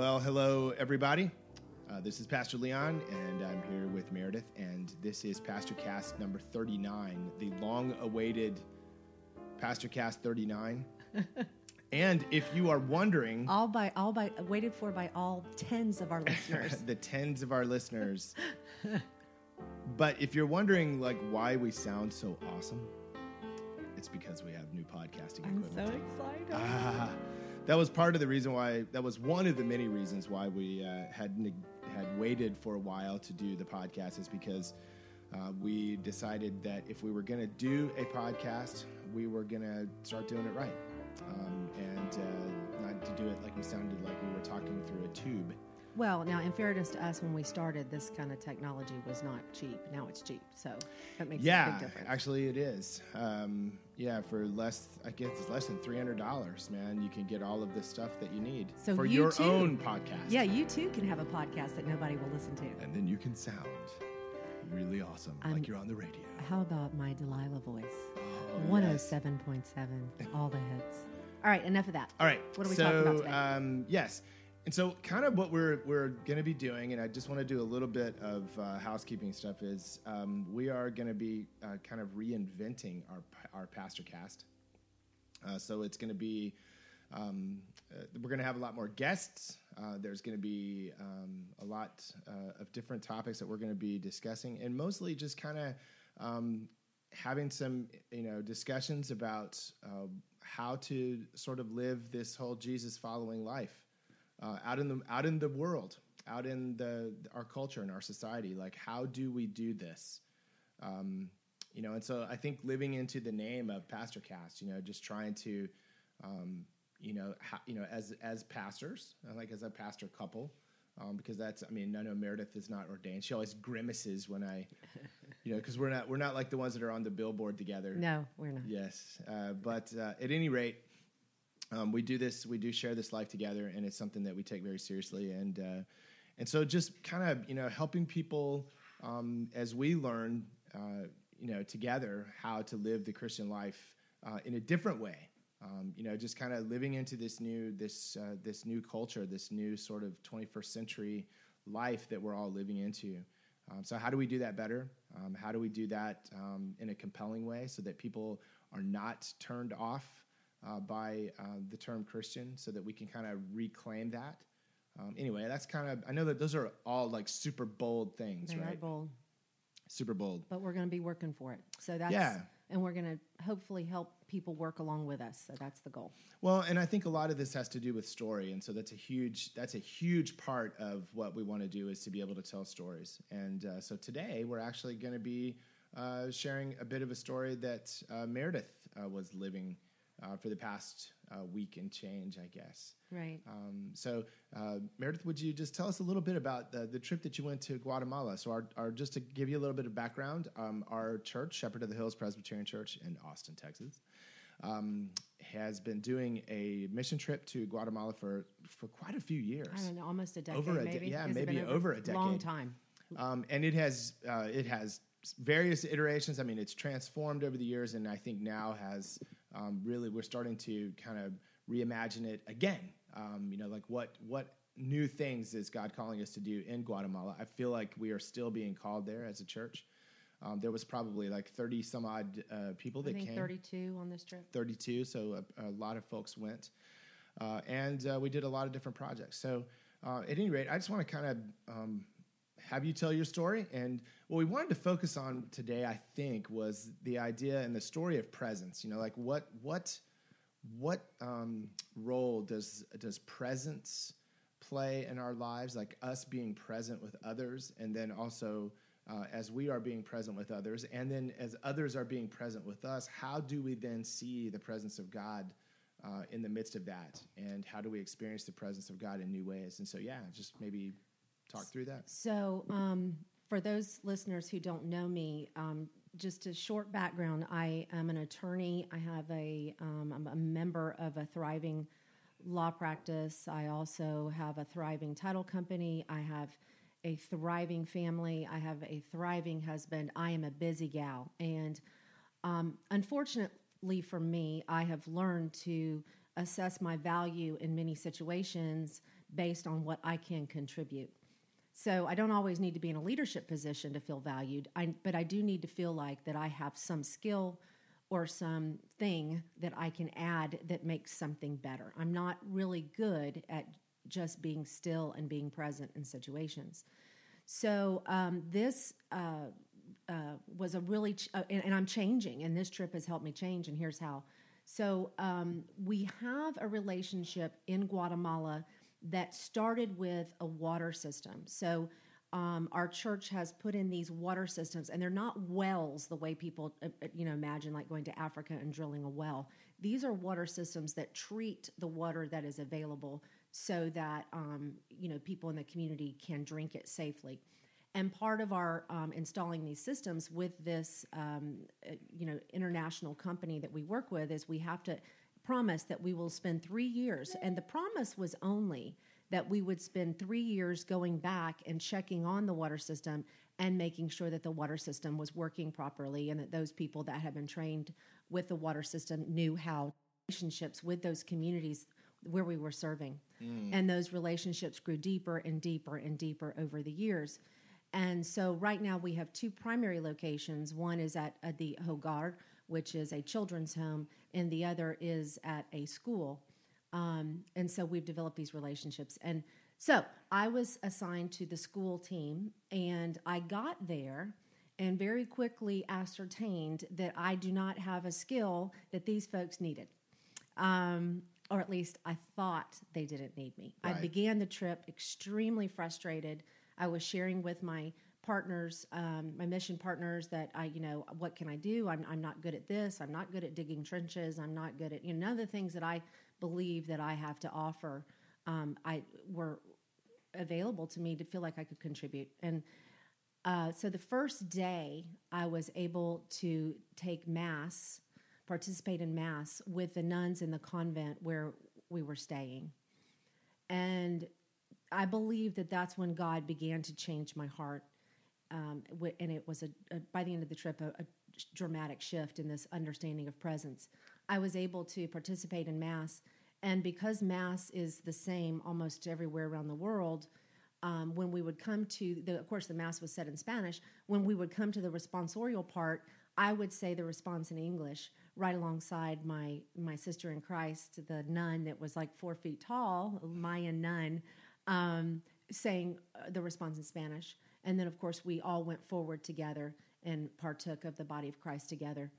Well, hello, everybody. Uh, this is Pastor Leon, and I'm here with Meredith, and this is Pastor Cast number 39, the long awaited Pastor Cast 39. and if you are wondering, all by all by waited for by all tens of our listeners. the tens of our listeners. but if you're wondering, like, why we sound so awesome, it's because we have new podcasting I'm equipment. so excited. Ah, that was part of the reason why. That was one of the many reasons why we uh, had had waited for a while to do the podcast. Is because uh, we decided that if we were going to do a podcast, we were going to start doing it right, um, and uh, not to do it like we sounded like we were talking through a tube. Well, now in fairness to us, when we started, this kind of technology was not cheap. Now it's cheap, so that makes a big difference. actually, it is. Um, yeah, for less, I guess it's less than three hundred dollars, man. You can get all of the stuff that you need So for you your too- own podcast. yeah, you too can have a podcast that nobody will listen to. and then you can sound really awesome, I'm- like you're on the radio. How about my Delilah voice? Oh, One oh yes. seven point seven, all the hits. All right, enough of that. All right. What are we so, talking about today? Um, yes. And so, kind of what we're we're going to be doing, and I just want to do a little bit of uh, housekeeping stuff. Is um, we are going to be uh, kind of reinventing our our pastor cast. Uh, so it's going to be um, uh, we're going to have a lot more guests. Uh, there's going to be um, a lot uh, of different topics that we're going to be discussing, and mostly just kind of um, having some you know discussions about how to sort of live this whole Jesus following life uh, out in the out in the world, out in the our culture and our society. Like, how do we do this? Um, you know, and so I think living into the name of Pastor Cast, you know, just trying to, um, you know, ha- you know, as as pastors, uh, like as a pastor couple, um, because that's, I mean, I know Meredith is not ordained. She always grimaces when I, you know, because we're not we're not like the ones that are on the billboard together. No, we're not. Yes, uh, but uh, at any rate, um, we do this. We do share this life together, and it's something that we take very seriously. And uh, and so, just kind of you know, helping people um, as we learn, uh, you know, together how to live the Christian life uh, in a different way. Um, you know, just kind of living into this new this uh, this new culture, this new sort of 21st century life that we're all living into. Um, so, how do we do that better? Um, how do we do that um, in a compelling way so that people are not turned off uh, by uh, the term Christian, so that we can kind of reclaim that? Um, anyway, that's kind of, I know that those are all like super bold things, They right? bold, Super bold. but we're going to be working for it. So that's Yeah. and we're going to hopefully help people work along with us. So that's the goal. Well, and I think a lot of this has to do with story, and so that's a huge that's a huge part of what we want to do is to be able to tell stories. And uh, so today we're actually going to be uh, sharing a bit of a story that uh, Meredith uh, was living uh, for the past uh, week and change, I guess. Right. Um, so, uh, Meredith, would you just tell us a little bit about the, the trip that you went to Guatemala? So, our, our just to give you a little bit of background, um, our church, Shepherd of the Hills Presbyterian Church in Austin, Texas, um, has been doing a mission trip to Guatemala for for quite a few years. I don't know, almost a decade, Over a de- maybe. yeah, Has maybe been over a decade. Long time. Um, and it has uh, it has various iterations. I mean, it's transformed over the years, and I think now has um, really we're starting to kind of reimagine it again. Um, you know, like what what new things is God calling us to do in Guatemala? I feel like we are still being called there as a church. Um, there was probably like thirty some odd uh, people I that think came. 32 on this trip. 32, so a, a lot of folks went. Uh, and uh, we did a lot of different projects. So, uh, at any rate, I just want to kind of um, have you tell your story. And what we wanted to focus on today, I think, was the idea and the story of presence. You know, like what what what um, role does does presence play in our lives? Like us being present with others, and then also uh, as we are being present with others, and then as others are being present with us, how do we then see the presence of God uh, in the midst of that? And how do we experience the presence of God in new ways? And so, yeah, just maybe talk through that. So, um, for those listeners who don't know me, um, just a short background: I am an attorney. I have a um, I'm a member of a thriving law practice. I also have a thriving title company. I have a thriving family. I have a thriving husband. I am a busy gal, and um, unfortunately for me, I have learned to assess my value in many situations based on what I can contribute. So I don't always need to be in a leadership position to feel valued, I, but I do need to feel like that I have some skill or some thing that I can add that makes something better. I'm not really good at just being still and being present in situations. So um, this uh, uh, was a really, ch- uh, and, and, I'm changing, and this trip has helped me change, and here's how. So um, we have a relationship in Guatemala that started with a water system. So um, our church has put in these water systems, and they're not wells the way people uh, uh, you know imagine, like going to Africa and drilling a well. These are water systems that treat the water that is available so that um, you know people in the community can drink it safely. And part of our um, installing these systems with this um, uh, you know international company that we work with is we have to promise that we will spend three years, and the promise was only that we would spend three years going back and checking on the water system and making sure that the water system was working properly and that those people that had been trained with the water system knew how relationships with those communities where we were serving. Mm. And those relationships grew deeper and deeper and deeper over the years. And so right now we have two primary locations. One is at, at the Hogar, which is a children's home, and the other is at a school. Um, and so we've developed these relationships. And so I was assigned to the school team, and I got there and very quickly ascertained that I do not have a skill that these folks needed. Um, or at least I thought they didn't need me. Right. I began the trip extremely frustrated. I was sharing with my partners, um, my mission partners, that I, you know, what can I do? I'm, I'm not good at this. I'm not good at digging trenches. I'm not good at, you know, none of the things that I believe that I have to offer, um, I were available to me to feel like I could contribute. And uh, so the first day, I was able to take mass, participate in mass with the nuns in the convent where we were staying, and I believe that that's when God began to change my heart. Um, and it was a, a, by the end of the trip a, a dramatic shift in this understanding of presence. I was able to participate in Mass. And because Mass is the same almost everywhere around the world, um, when we would come to the, of course, the Mass was said in Spanish. When we would come to the responsorial part, I would say the response in English right alongside my my sister in Christ, the nun that was like four feet tall, Mayan nun, um, saying uh, the response in Spanish. And then, of course, we all went forward together and partook of the body of Christ together.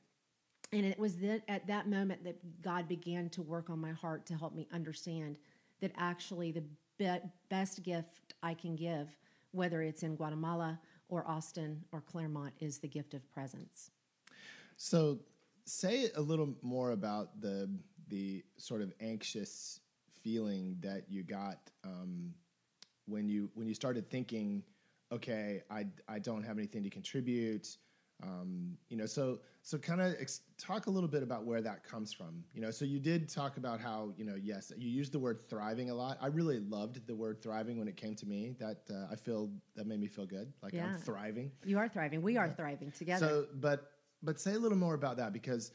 And it was that, at that moment that God began to work on my heart to help me understand that actually the be- best gift I can give, whether it's in Guatemala or Austin or Claremont, is the gift of presence. So, say a little more about the the sort of anxious feeling that you got um, when you when you started thinking, okay, I I don't have anything to contribute. Um, you know, so so kind of ex- talk a little bit about where that comes from. You know, so you did talk about how you know, yes, you used the word thriving a lot. I really loved the word thriving when it came to me. That uh, I feel that made me feel good, like yeah. I'm thriving. You are thriving. We are yeah. thriving together. So, but but say a little more about that because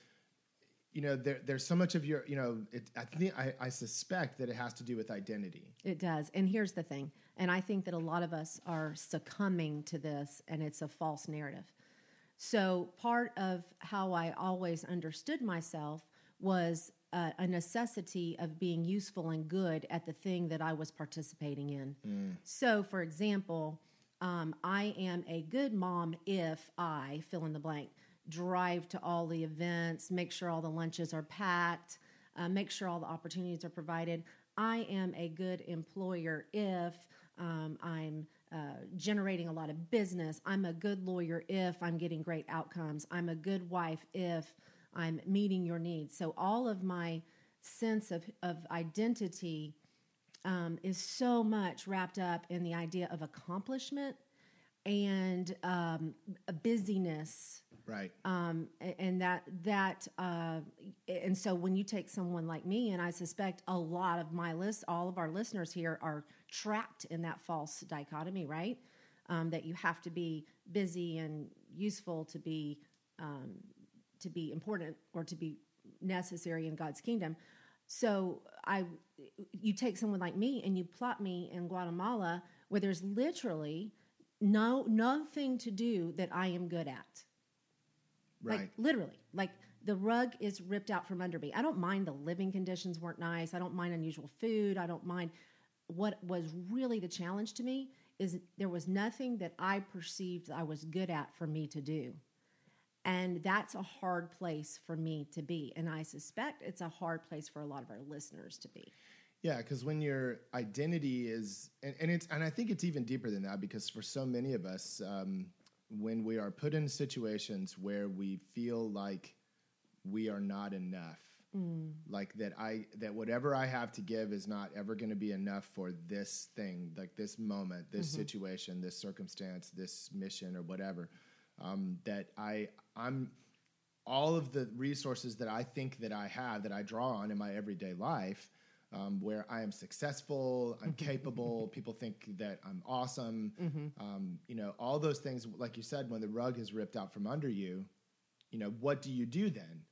you know there, there's so much of your you know it, i think I, I, suspect that it has to do with identity it does and here's the thing and i think that a lot of us are succumbing to this and it's a false narrative so, part of how I always understood myself was uh, a necessity of being useful and good at the thing that I was participating in. Mm. So, for example, um, I am a good mom if I fill in the blank, drive to all the events, make sure all the lunches are packed, uh, make sure all the opportunities are provided. I am a good employer if um, I'm uh, generating a lot of business. I'm a good lawyer if I'm getting great outcomes. I'm a good wife if I'm meeting your needs. So all of my sense of, of identity um, is so much wrapped up in the idea of accomplishment and um, a busyness right um, and that that uh, and so when you take someone like me and i suspect a lot of my list all of our listeners here are trapped in that false dichotomy right um, that you have to be busy and useful to be um, to be important or to be necessary in god's kingdom So I, you take someone like me and you plot me in Guatemala where there's literally no nothing to do that I am good at. Right. Like literally, like the rug is ripped out from under me. I don't mind the living conditions weren't nice. I don't mind unusual food. I don't mind. What was really the challenge to me is there was nothing that I perceived I was good at for me to do. And that's a hard place for me to be. And I suspect it's a hard place for a lot of our listeners to be. Yeah, because when your identity is, and, and, it's, and I think it's even deeper than that because for so many of us, um, when we are put in situations where we feel like we are not enough, mm. like that I that whatever I have to give is not ever going to be enough for this thing, like this moment, this mm-hmm. situation, this circumstance, this mission, or whatever. Um, that I I'm all of the resources that I think that I have that I draw on in my everyday life, um, where I am successful, I'm capable, people think that I'm awesome. Mm-hmm. Um, you know, all those things, like you said, when the rug is ripped out from under you, you know, what do you do then?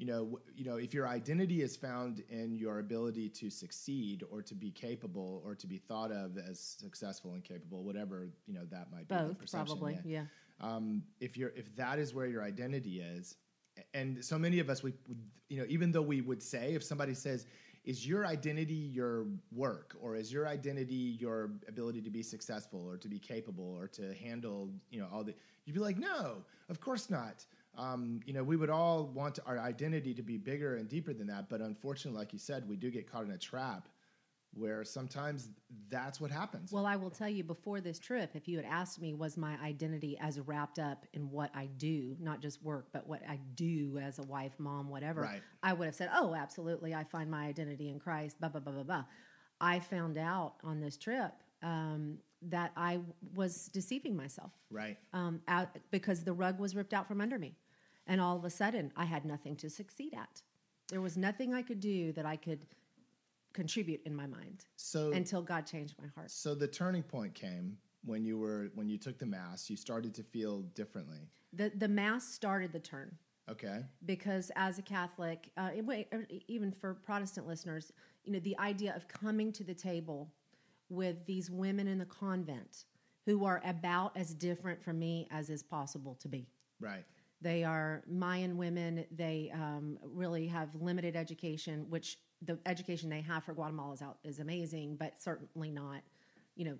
You know, you know, if your identity is found in your ability to succeed or to be capable or to be thought of as successful and capable, whatever you know that might be. Both, probably, yeah. yeah um, if you're if that is where your identity is and so many of us we you know even though we would say if somebody says is your identity your work or is your identity your ability to be successful or to be capable or to handle you know all the you'd be like no of course not um, you know we would all want our identity to be bigger and deeper than that but unfortunately like you said we do get caught in a trap where sometimes that's what happens. Well, I will tell you before this trip, if you had asked me, was my identity as wrapped up in what I do, not just work, but what I do as a wife, mom, whatever, right. I would have said, oh, absolutely, I find my identity in Christ, blah, blah, blah, blah, blah. I found out on this trip um, that I was deceiving myself. Right. Um, out, because the rug was ripped out from under me. And all of a sudden, I had nothing to succeed at. There was nothing I could do that I could – contribute in my mind. So until God changed my heart. So the turning point came when you were when you took the mass. You started to feel differently. The the mass started the turn. Okay. Because as a Catholic, uh, even for Protestant listeners, you know the idea of coming to the table with these women in the convent who are about as different from me as is possible to be. Right. They are Mayan women. They um, really have limited education, which the education they have for Guatemala is out is amazing, but certainly not, you know,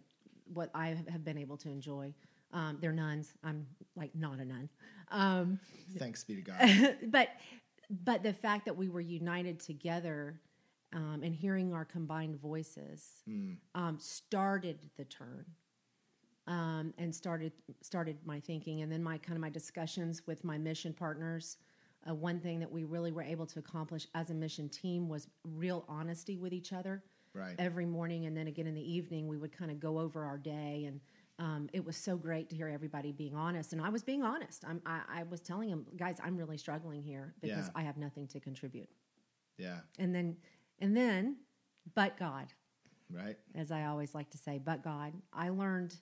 what I have been able to enjoy. Um, they're nuns. I'm like not a nun. Um, Thanks be to God. but but the fact that we were united together um, and hearing our combined voices mm. started the turn. Um, and started started my thinking, and then my kind of my discussions with my mission partners uh, one thing that we really were able to accomplish as a mission team was real honesty with each other. Right. Every morning and then again in the evening, we would kind of go over our day, and um, it was so great to hear everybody being honest. And I was being honest. I'm, I, I was telling them, guys, I'm really struggling here because yeah. I have nothing to contribute. Yeah. And then, and then, but God. Right. As I always like to say, but God. I learned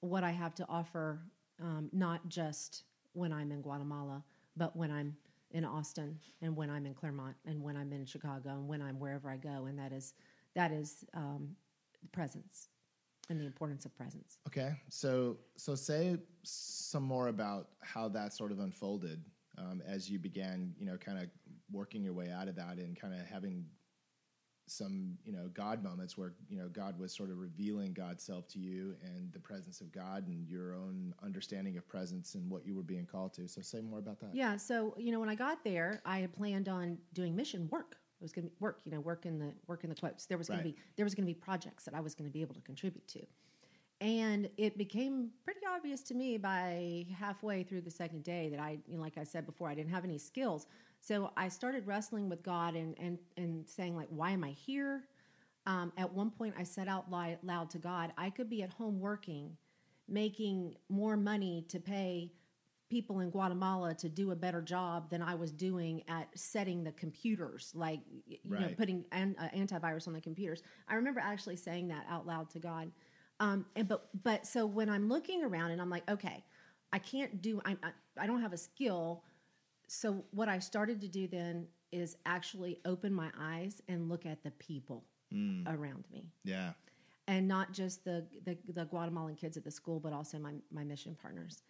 what I have to offer, um, not just when I'm in Guatemala, but when I'm in Austin and when I'm in Claremont and when I'm in Chicago and when I'm wherever I go, and that is that is um, presence and the importance of presence. Okay, so so say some more about how that sort of unfolded um, as you began, you know, kind of working your way out of that and kind of having some you know God moments where you know God was sort of revealing God's self to you and the presence of God and your own understanding of presence and what you were being called to. So say more about that. Yeah. So you know when I got there, I had planned on doing mission work. It was going to be work. You know, work in the work in the quotes. There was going right. to be there was going to be projects that I was going to be able to contribute to. And it became pretty obvious to me by halfway through the second day that I, you know, like I said before, I didn't have any skills. So I started wrestling with God and and and saying like, why am I here? Um, at one point, I said out loud to God, I could be at home working, making more money to pay people in Guatemala to do a better job than I was doing at setting the computers, like you right. know, putting an, uh, antivirus on the computers. I remember actually saying that out loud to God. Um, and but but so when I'm looking around and I'm like, okay, I can't do. I I, I don't have a skill so what I started to do then is actually open my eyes and look at the people around me, Yeah. and not just the, the the Guatemalan kids at the school, but also my my mission partners.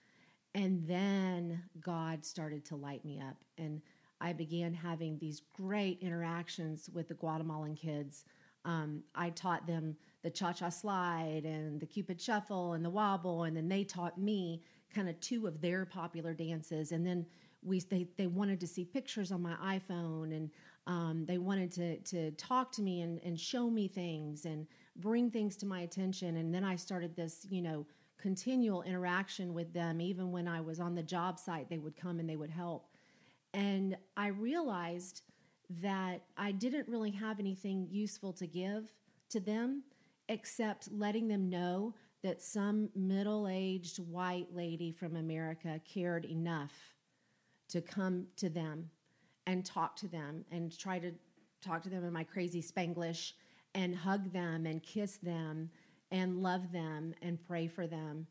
And then God started to light me up, and I began having these great interactions with the Guatemalan kids. Um, I taught them the cha cha slide and the Cupid shuffle and the wobble, and then they taught me kind of two of their popular dances. And then we they, they wanted to see pictures on my iPhone, and um, they wanted to to talk to me and, and show me things and bring things to my attention. And then I started this, you know, continual interaction with them. Even when I was on the job site, they would come and they would help. And I realized that I didn't really have anything useful to give to them except letting them know that some middle aged white lady from America cared enough to come to them and talk to them and try to talk to them in my crazy Spanglish and hug them and kiss them and love them and pray for them.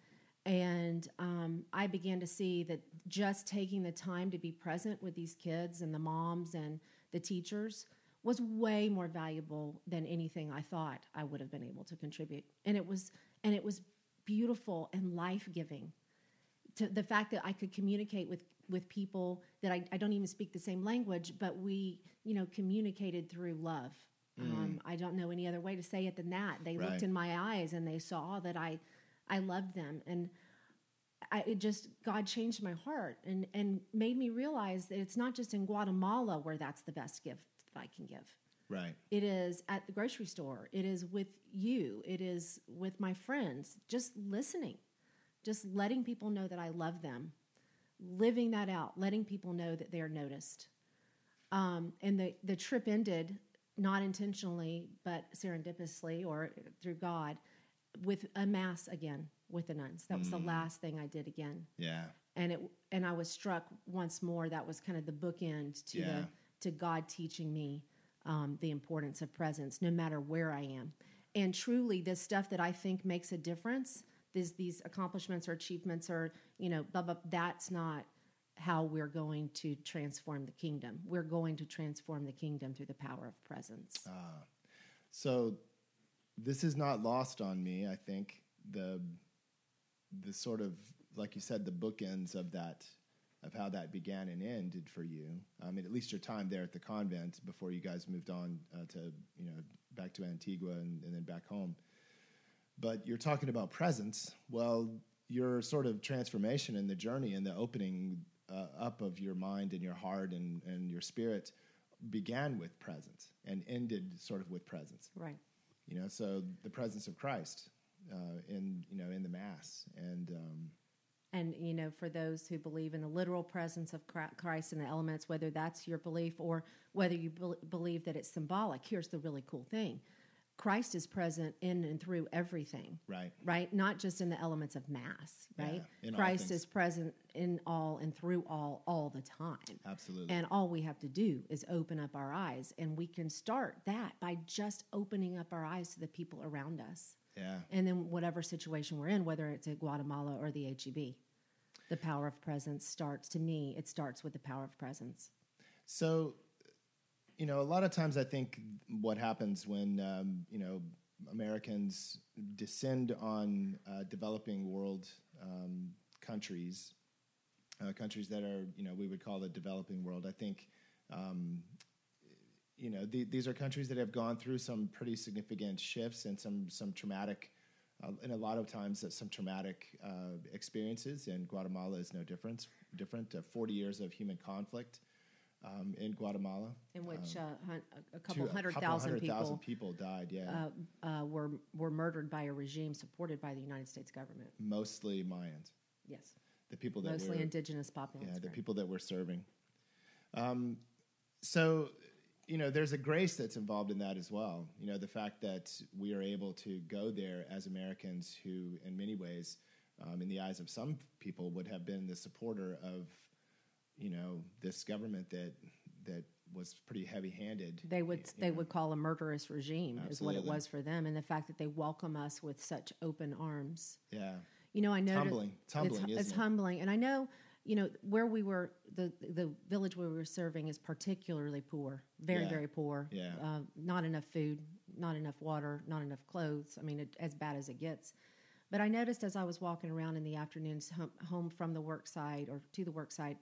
And um, I began to see that just taking the time to be present with these kids and the moms and the teachers was way more valuable than anything I thought I would have been able to contribute. And it was and it was beautiful and life giving to the fact that I could communicate with with people that I, I don't even speak the same language, but we you know communicated through love. Um, I don't know any other way to say it than that. They Right. looked in my eyes and they saw that I I loved them, and I, it just God changed my heart and and made me realize that it's not just in Guatemala where that's the best gift I can give. Right. It is at the grocery store. It is with you. It is with my friends. Just listening, just letting people know that I love them, living that out, letting people know that they are noticed. Um, and the, the trip ended not intentionally, but serendipitously or through God with a mass again with the nuns. That was the last thing I did again Yeah. and it and I was struck once more. That was kind of the bookend to Yeah. the to God teaching me um, the importance of presence, no matter where I am. And truly, this stuff that I think makes a difference, these these accomplishments or achievements, or you know, blah blah. That's not how we're going to transform the kingdom. We're going to transform the kingdom through the power of presence. So this is not lost on me. I think the the sort of like you said, the bookends of that of how that began and ended for you. I mean, at least your time there at the convent before you guys moved on uh, to you know back to Antigua and, and then back home. But you're talking about presence. Well, your sort of transformation in the journey and the opening uh, up of your mind and your heart and, and your spirit began with presence and ended sort of with presence Right. you know so the presence of christ uh, in you know in the mass and um, And you know, for those who believe in the literal presence of Christ in the elements, whether that's your belief or whether you bel believe that it's symbolic, here's the really cool thing: Christ is present in and through everything. right. Right, not just in the elements of mass. Right, Yeah, Christ is present in all and through all all the time. absolutely. And all we have to do is open up our eyes, and we can start that by just opening up our eyes to the people around us. Yeah. And then whatever situation we're in, whether it's at Guatemala or the HEB, the power of presence starts. To me, it starts with the power of presence. so you know a lot of times i think what happens when um, you know americans descend on uh, developing world um, countries uh, countries that are you know we would call the developing world i think um, you know, the, these are countries that have gone through some pretty significant shifts and some some traumatic, uh, and a lot of times uh, some traumatic uh, experiences. And Guatemala is no different. Different. Uh, Forty years of human conflict um, in Guatemala. In which uh, hun- a- a couple a hundred couple thousand hundred people thousand people died. Yeah, uh, uh, were were murdered by a regime supported by the United States government. mostly Mayans. Yes, The people that mostly were indigenous populations. yeah, the right. people that we're serving. Um, so, you know, there's a grace that's involved in that as well. You know, the fact that we are able to go there as Americans who, in many ways, um, in the eyes of some people, would have been the supporter of, you know, this government that that was pretty heavy-handed. They would you they know. would call a murderous regime is what it was for them, and the fact that they welcome us with such open arms. yeah, You know, I know Humbling. It's humbling, It's, it's it? humbling, and I know, you know, where we were the the village we were serving is particularly poor, very Yeah. very poor. Yeah. Uh, not enough food, not enough water, not enough clothes. I mean, it, as bad as it gets. But I noticed as I was walking around in the afternoons home, home from the work site or to the work site,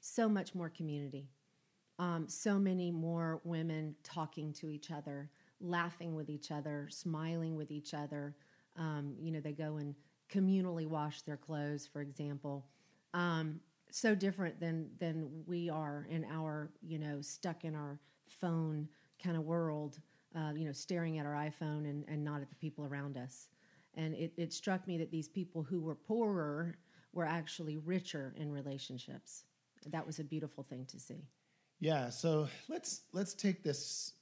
so much more community. Um, so many more women talking to each other, laughing with each other, smiling with each other. Um, you know, they go and communally wash their clothes, for example. Um, so different than than we are in our, you know, stuck in our phone kind of world. Uh, you know, staring at our iPhone and, and not at the people around us. And it, it struck me that these people who were poorer were actually richer in relationships. That was a beautiful thing to see. Yeah, so let's let's take this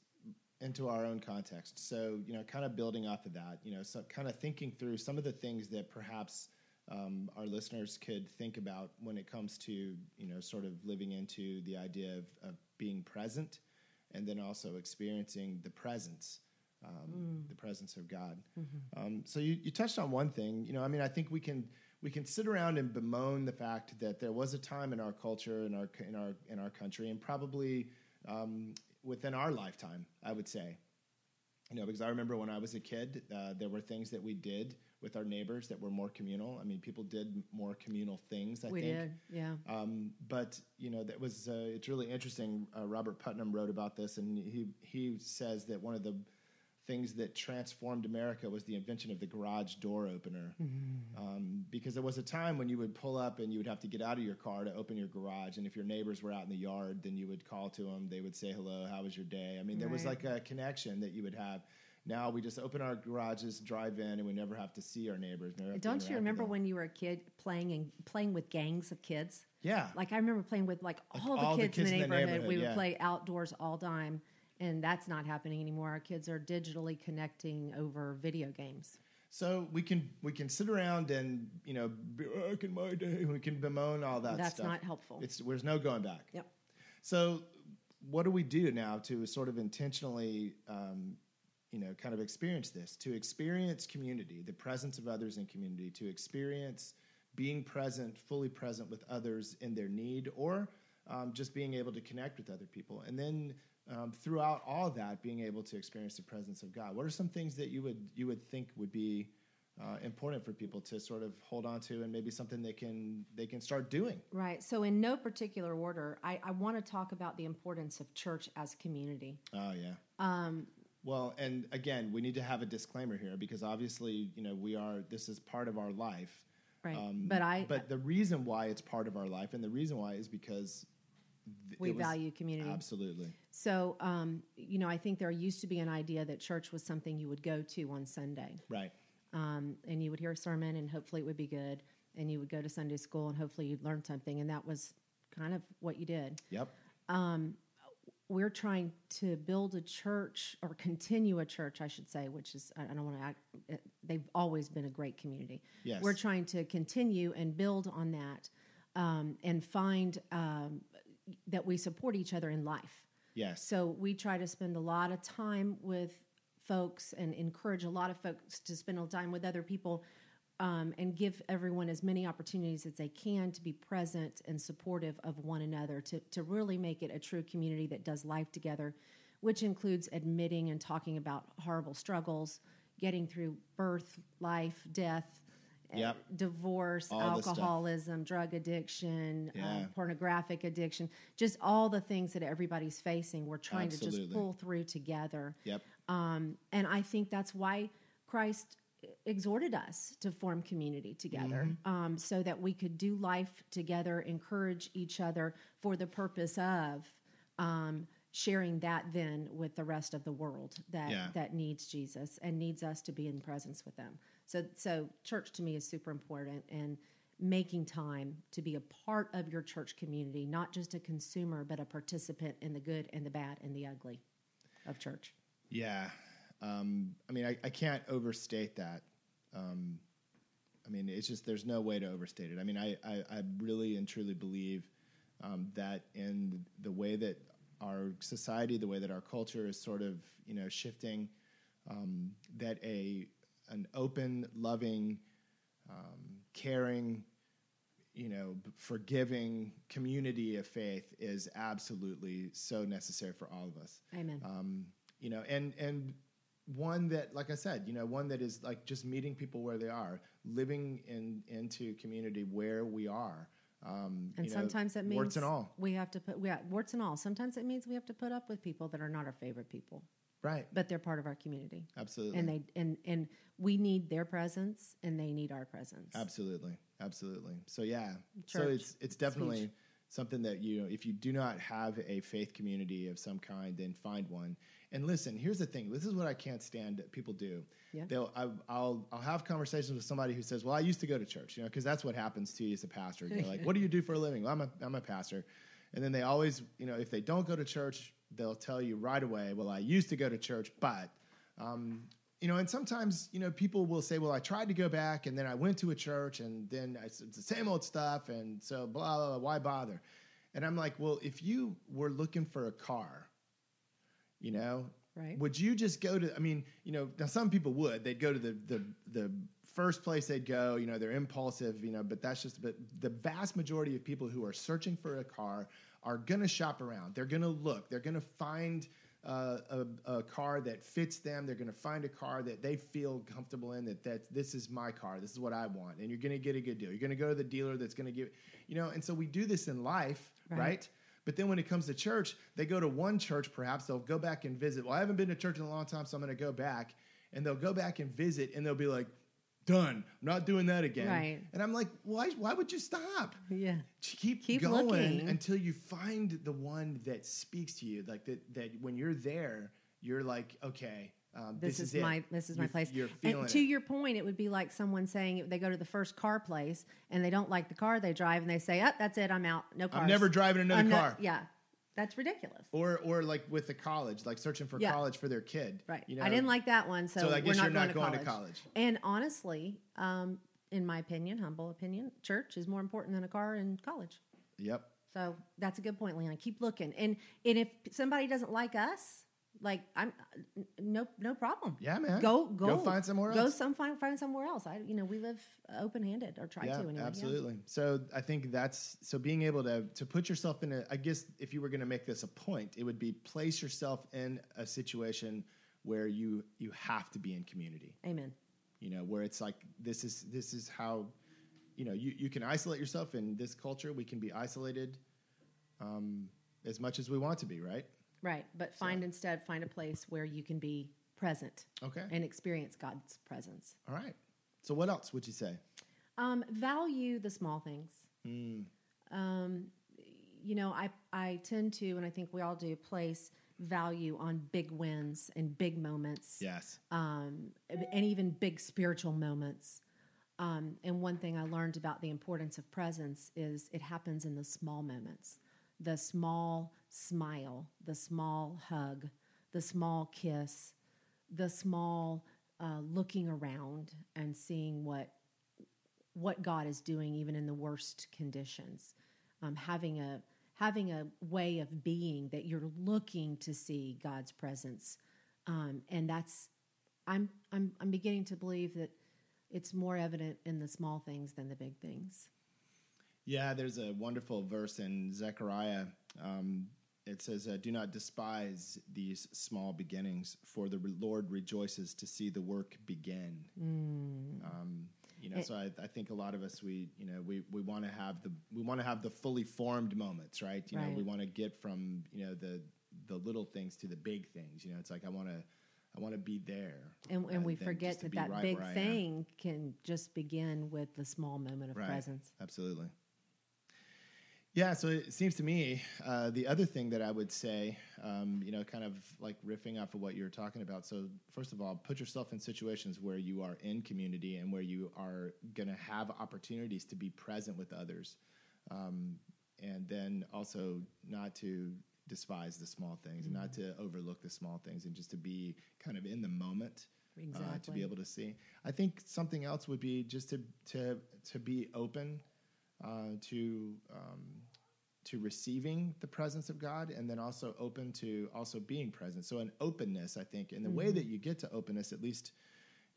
into our own context. So you know, kind of building off of that, you know, so kind of thinking through some of the things that perhaps um, our listeners could think about when it comes to you know sort of living into the idea of, of being present, and then also experiencing the presence. Um, The presence of God. Um, so you, you touched on one thing. You know, I mean, I think we can we can sit around and bemoan the fact that there was a time in our culture, in our in our in our country, and probably um, within our lifetime, I would say. You know, because I remember when I was a kid, uh, there were things that we did with our neighbors that were more communal. I mean, people did more communal things. I we think. did, yeah. Um, but you know that was uh, it's really interesting. Uh, Robert Putnam wrote about this, and he he says that one of the things that transformed America was the invention of the garage door opener. Um, because there was a time when you would pull up and you would have to get out of your car to open your garage, and if your neighbors were out in the yard, then you would call to them. They would say hello, how was your day? I mean, there was like a connection that you would have. Now we just open our garages, drive in, and we never have to see our neighbors. never have to Don't you remember when you were a kid playing and playing with gangs of kids? Yeah. Like I remember playing with like all the, all the kids, kids in the neighborhood. neighborhood, we would play outdoors all time, and that's not happening anymore. Our kids are digitally connecting over video games. So we can we can sit around and you know back in my day we can bemoan all that stuff. That's stuff. not helpful. It's there's no going back. Yep. So what do we do now to sort of intentionally um, you know kind of experience this to experience community, the presence of others in community, to experience being present, fully present with others in their need, or um, just being able to connect with other people, and then um, throughout all that, being able to experience the presence of God. What are some things that you would you would think would be uh, important for people to sort of hold on to, and maybe something they can they can start doing? Right. So, in no particular order, I, I want to talk about the importance of church as community. Oh yeah. Um, well, and again, we need to have a disclaimer here because obviously, you know, we are. This is part of our life. Right. Um, but I, But the reason why it's part of our life, and the reason why is because th- we value community. Absolutely. So, um, you know, I think there used to be an idea that church was something you would go to on Sunday. Right. um, and you would hear a sermon and hopefully it would be good and you would go to sunday school and hopefully you'd learn something and that was kind of what you did Yep. We're trying to build a church or continue a church i should say which is i don't want to act they've always been a great community Yes. we're trying to continue and build on that um, and find um, that we support each other in life Yes. so we try to spend a lot of time with folks and encourage a lot of folks to spend a time with other people um, and give everyone as many opportunities as they can to be present and supportive of one another to, to really make it a true community that does life together, which includes admitting and talking about horrible struggles, getting through birth, life, death. uh, Yep. Divorce, All alcoholism, drug addiction, uh, Yeah. pornographic addiction, just all the things that everybody's facing. We're trying to just pull through together. Yep. Um, and I think that's why Christ exhorted us to form community together um, so that we could do life together, encourage each other for the purpose of um, sharing that then with the rest of the world that, Yeah. that needs Jesus and needs us to be in presence with them. So, so church to me is super important and making time to be a part of your church community, not just a consumer, but a participant in the good and the bad and the ugly of church. Yeah. Um, I mean, I, I can't overstate that. Um, I mean, it's just there's no way to overstate it. I mean, I, I, I really and truly believe um, that in the way that our society, the way that our culture is sort of you know shifting, um, that a an open, loving, um, caring, you know, forgiving community of faith is absolutely so necessary for all of us. Amen. Um, you know, and and one that, like I said, you know, one that is like just meeting people where they are, living in into community where we are. Um, and you know, sometimes that means warts and all. we have to put we got warts and all. Sometimes it means we have to put up with people that are not our favorite people, Right. but they're part of our community, Absolutely. and they and and we need their presence, and they need our presence. Absolutely, absolutely. So yeah, so it's it's definitely huge. something that you know if you do not have a faith community of some kind, then find one. And listen, here's the thing. This is what I can't stand that people do. Yeah. They'll I, I'll I'll have conversations with somebody who says, "Well, I used to go to church," you know, because that's what happens to you as a pastor. You're like, "What do you do for a living?" Well, I'm a I'm a pastor. And then they always, you know, if they don't go to church, they'll tell you right away, "Well, I used to go to church, but." Um, you know, and sometimes you know people will say, "Well, I tried to go back, and then I went to a church, and then I, it's the same old stuff, and so blah, blah blah. Why bother?" And I'm like, "Well, if you were looking for a car, you know, Right. would you just go to? I mean, you know, now some people would. They'd go to the the the first place they'd go. You know, they're impulsive. You know, but that's just. But the vast majority of people who are searching for a car are gonna shop around. They're gonna look. They're gonna find. Uh, a, a car that fits them. They're going to find a car that they feel comfortable in. That that this is my car. This is what I want, and you're going to get a good deal. You're going to go to the dealer that's going to give, you know. And so we do this in life, Right. right? But then when it comes to church, they go to one church, perhaps they'll go back and visit. Well, I haven't been to church in a long time, so I'm going to go back. And they'll go back and visit, and they'll be like, done. I'm not doing that again. Right. And I'm like, why, why would you stop? Yeah. Keep, Keep going looking. until you find the one that speaks to you. Like that, that when you're there, you're like, okay, um, This, this, is, it. my this is my You're- place. You're and to it. your point, it would be like someone saying they go to the first car place and they don't like the car they drive, and they say, "Up, that's it, I'm out. No cars. I'm never driving another I'm not- car. yeah, that's ridiculous. Or, or like with the college, like searching for Yeah. college for their kid. Right. You know, I didn't like that one, so, So I we're not you're going, not to, going to college. college. And honestly, um, in my opinion, humble opinion, church is more important than a car in college. Yep. So that's a good point, Leon. Keep looking, and and if somebody doesn't like us, like I'm, no no problem. Yeah, man. Go go Go find somewhere Go else. some find find somewhere else. I you know we live open handed or try yeah, to anyway. yeah. absolutely. So I think that's so being able to to put yourself in a. I guess if you were going to make this a point, it would be place yourself in a situation where you you have to be in community. Amen. You know, where it's like this is this is how, you know, you you can isolate yourself in this culture. We can be isolated, um, as much as we want to be. Right. Right, but find instead find a place where you can be present Okay. and experience God's presence. All right. So what else would you say? Um, value the small things. Mm, Um, you know, I I tend to, and I think we all do, place value on big wins and big moments, yes. um, and even big spiritual moments. Um, and one thing I learned about the importance of presence is it happens in the small moments, the small smile, the small hug, the small kiss, the small uh, looking around and seeing what what God is doing, even in the worst conditions. Um, having a having a way of being that you're looking to see God's presence, um, and that's I'm I'm I'm beginning to believe that it's more evident in the small things than the big things. Yeah, there's a wonderful verse in Zechariah. Um, it says, uh, "Do not despise these small beginnings, for the Lord rejoices to see the work begin." Um, you know, It- so I, I think a lot of us, we, you know, we, we want to have the we want to have the fully formed moments, right? You know, we want to get from you know the the little things to the big things. You know, it's like I want to I want to be there, And, and we forget that that right big where I am. thing can just begin with the small moment of Right. presence. Absolutely. Yeah, so it seems to me uh, the other thing that I would say, um, you know, kind of like riffing off of what you were talking about. So, first of all, put yourself in situations where you are in community and where you are going to have opportunities to be present with others. Um, and then also not to despise the small things and not to overlook the small things and just to be kind of in the moment uh, to be able to see. I think something else would be just to to to be open uh, to um, to receiving the presence of God, and then also open to also being present. So an openness, I think, and the way that you get to openness, at least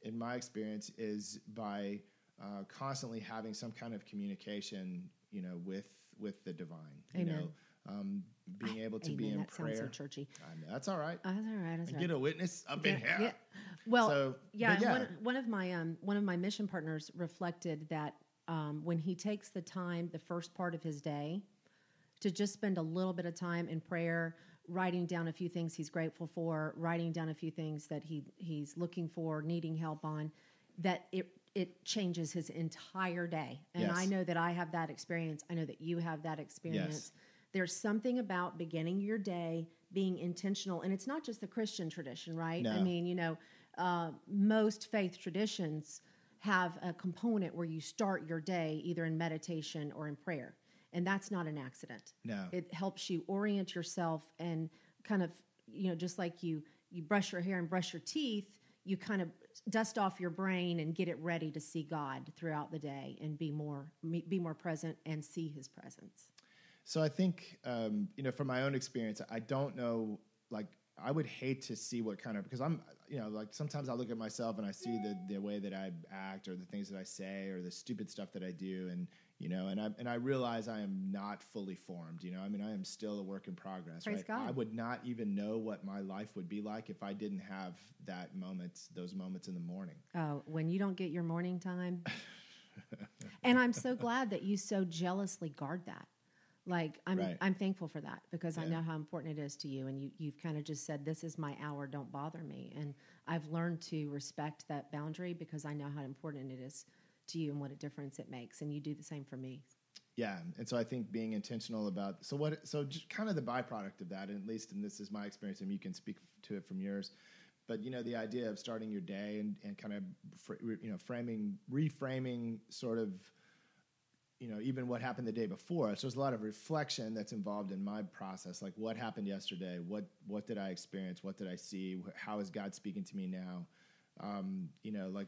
in my experience, is by uh, constantly having some kind of communication, you know, with with the divine. You Amen. know, um, being able to be Amen. in that prayer. sounds so churchy. I know, that's all right. Oh, that's all right. That's all Get a witness up in here. yeah. Well, So, yeah, yeah. One, one of my um, one of my mission partners reflected that um, when he takes the time, the first part of his day, to just spend a little bit of time in prayer, writing down a few things he's grateful for, writing down a few things that he he's looking for, needing help on, that it it changes his entire day. And Yes. I know that I have that experience. I know that you have that experience. There's something about beginning your day being intentional, and it's not just the Christian tradition, right? I mean, you know, uh, most faith traditions have a component where you start your day either in meditation or in prayer, and that's not an accident. No. it helps you orient yourself and kind of, you know, just like you you brush your hair and brush your teeth, you kind of dust off your brain and get it ready to see God throughout the day and be more be more present and see His presence. So I think, um, you know, from my own experience, I don't know, like, I would hate to see what kind of, because I'm, you know, like sometimes I look at myself and I see the, the way that I act or the things that I say or the stupid stuff that I do. And, you know, and I, and I realize I am not fully formed, you know, I mean, I am still a work in progress, Praise right? God. I would not even know what my life would be like if I didn't have that moment, those moments in the morning. Oh, when you don't get your morning time. and I'm so glad that you so jealously guard that. Like I'm Right. I'm thankful for that because I know how important it is to you and you you've kind of just said this is my hour, don't bother me. And I've learned to respect that boundary because I know how important it is to you and what a difference it makes and you do the same for me. Yeah, and so I think being intentional about so what so just kind of the byproduct of that, and at least and this is my experience, and you can speak to it from yours. But you know the idea of starting your day and, and kind of fr- you know framing reframing sort of you know even what happened the day before. So there's a lot of reflection that's involved in my process, like what happened yesterday, what what did I experience, what did I see, how is God speaking to me now, um, you know like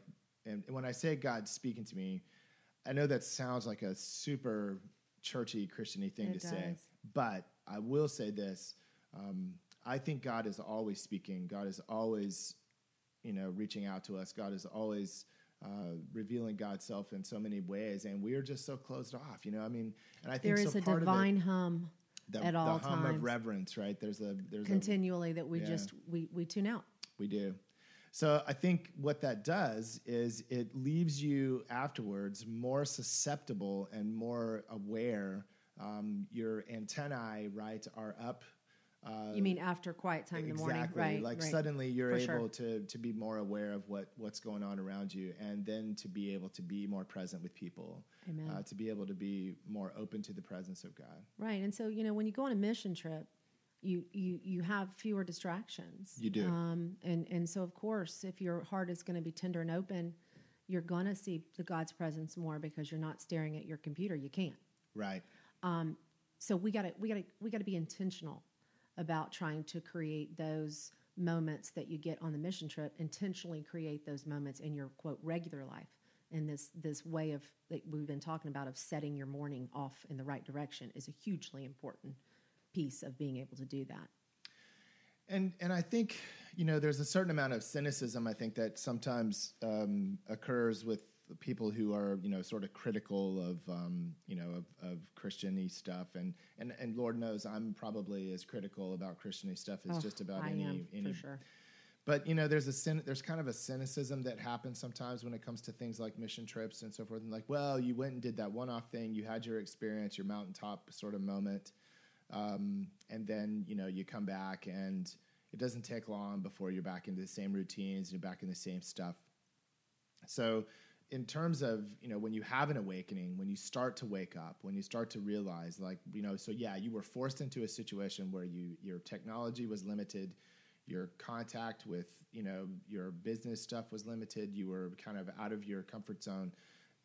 and when I say God speaking to me. I know that sounds like a super churchy Christiany thing It to say, but I will say this: um, I think God is always speaking. God is always, you know, reaching out to us. God is always uh, revealing God's self in so many ways, and we are just so closed off. You know, I mean, and I think There is so a divine hum it, the, at all the hum times. of reverence, right? There's a there's a continually that we Yeah. just we we tune out. we do. So I think what that does is it leaves you afterwards more susceptible and more aware. Um, your antennae, right, are up. Uh, you mean after quiet time in the morning, exactly. right? Like right. suddenly you're For able sure. to to be more aware of what what's going on around you, and then to be able to be more present with people. Amen. Uh, to be able to be more open to the presence of God. Right. And so, you know, when you go on a mission trip, you you you have fewer distractions. You do. Um, and and so of course, if your heart is going to be tender and open, you're going to see the God's presence more because you're not staring at your computer. You can't. Right. Um, So we got to we got to we got to be intentional about trying to create those moments that you get on the mission trip. Intentionally create those moments in your quote regular life. And this this way of that we've been talking about of setting your morning off in the right direction is a hugely important piece of being able to do that. And and I think you know there's a certain amount of cynicism I think that sometimes um, occurs with people who are you know sort of critical of um, you know of, of Christiany stuff and, and and Lord knows I'm probably as critical about Christiany stuff as Oh, just about I any am, any for sure. but you know, there's a there's kind of a cynicism that happens sometimes when it comes to things like mission trips and so forth. And like, well, you went and did that one-off thing, you had your experience, your mountaintop sort of moment, um, and then you know you come back and it doesn't take long before you're back into the same routines, you're back in the same stuff. So, in terms of you know when you have an awakening, when you start to wake up, when you start to realize, like you know, so yeah, you were forced into a situation where you your technology was limited, your contact with you know your business stuff was limited, you were kind of out of your comfort zone,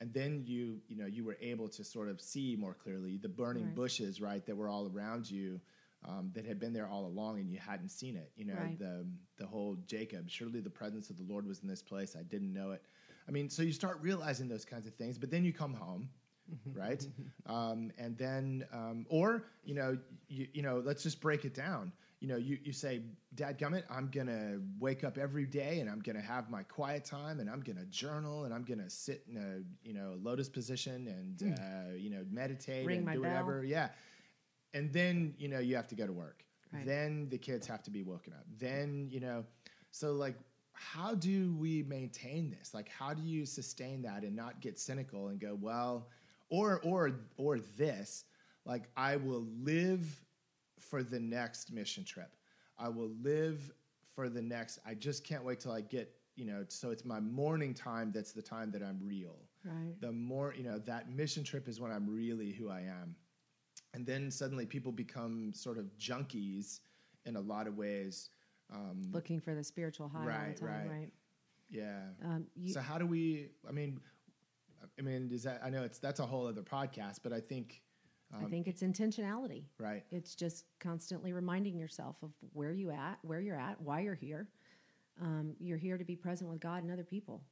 and then you you know you were able to sort of see more clearly the burning Right. bushes right that were all around you. Um, that had been there all along and you hadn't seen it. You know, Right. the the whole Jacob. Surely the presence of the Lord was in this place. I didn't know it. I mean, so you start realizing those kinds of things, but then you come home, right? Um, and then, um, or you know, you, you know, let's just break it down. You know, you, you say, Dad Gummit, I'm going to wake up every day and I'm going to have my quiet time and I'm going to journal and I'm going to sit in a, you know, lotus position and, uh, you know, meditate Ring and do bell. whatever. Yeah. And then, you know, you have to go to work. Right. Then the kids have to be woken up. Then, you know, so like, how do we maintain this? Like, how do you sustain that and not get cynical and go, well, or, or, or this, like, I will live for the next mission trip. I will live for the next. I just can't wait till I get, you know, so it's my morning time that's the time that I'm real. Right. The more, you know, that mission trip is when I'm really who I am. And then suddenly people become sort of junkies in a lot of ways. Um, Looking for the spiritual high all Right, the time, right. right? yeah. Um, you, so how do we, I mean, I mean, is that, I know it's, that's a whole other podcast, but I think, I think it's intentionality. right. It's just constantly reminding yourself of where you at, where you're at, why you're here. Um, you're here to be present with God and other people.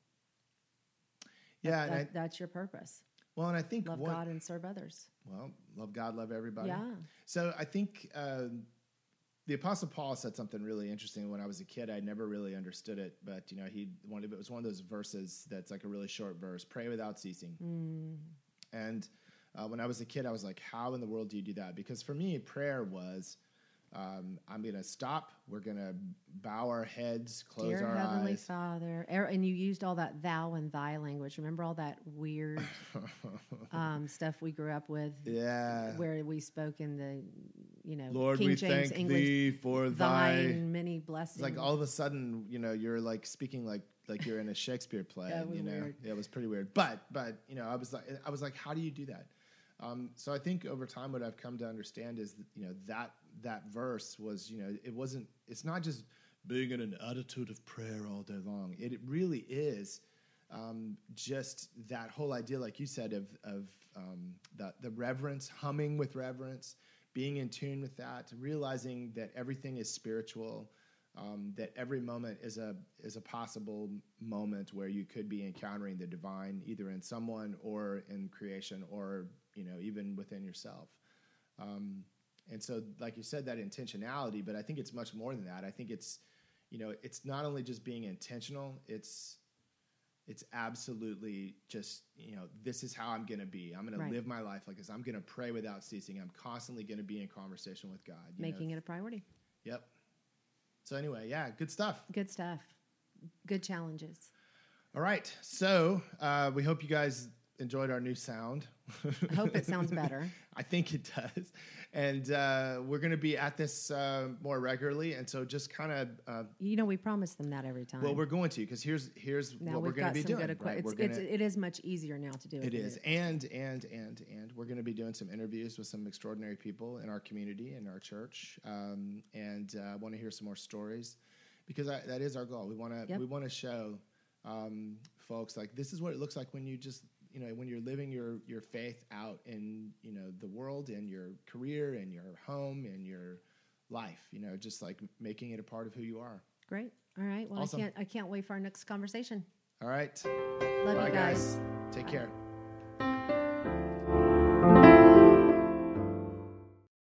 Yeah. That- and I, that's your purpose. well, and I think Love God and serve others. Well, love God, love everybody. Yeah. So I think uh, the Apostle Paul said something really interesting when I was a kid. I never really understood it, but you know, he one of it was one of those verses that's like a really short verse: "Pray without ceasing." Mm. And uh, when I was a kid, I was like, "How in the world do you do that?" Because for me, prayer was. Um, I'm going to stop. We're going to bow our heads, close Dear our Heavenly eyes. Father, er- and you used all that thou and thy language. Remember all that weird um, stuff we grew up with, yeah. where we spoke in the, you know, Lord, King we James thank English, thee for thine many blessings. It's like all of a sudden, you know, you're like speaking like like you're in a Shakespeare play. Was you know, weird. yeah, it was pretty weird. But but you know, I was like, I was like, how do you do that? Um, so I think over time, what I've come to understand is that you know that that verse was you know it wasn't it's not just being in an attitude of prayer all day long. It, it really is um, just that whole idea, like you said, of of um, the the reverence, humming with reverence, being in tune with that, realizing that everything is spiritual, um, that every moment is a is a possible moment where you could be encountering the divine, either in someone or in creation, or you know even within yourself. Um, and so, like you said, that intentionality, but I think it's much more than that. I think it's, you know, it's not only just being intentional. It's, it's absolutely just, you know, this is how I'm going to be. I'm going Right. to live my life like this. I'm going to pray without ceasing. I'm constantly going to be in conversation with God. you know. making it a priority. Yep. So anyway, yeah, good stuff. Good stuff. Good challenges. All right. So uh, we hope you guys enjoyed our new sound. I hope it sounds better. I think it does. And uh, we're going to be at this uh, more regularly. And so just kind of, uh, You know, we promise them that every time. well, we're going to because here's here's now what we're going to be doing. good equipment. right? It's, it's, gonna- it is much easier now to do it. it and and and and we're going to be doing some interviews with some extraordinary people in our community in our church, um, and uh, I want to hear some more stories because I, that is our goal. We want to Yep. we want to show um, folks like this is what it looks like when you just you know when you're living your your faith out in you know the world and your career and your home and your life. You know, just like making it a part of who you are. Great. All right. Well, Awesome. I can't. I can't wait for our next conversation. All right, Love bye you guys. Take Bye. care.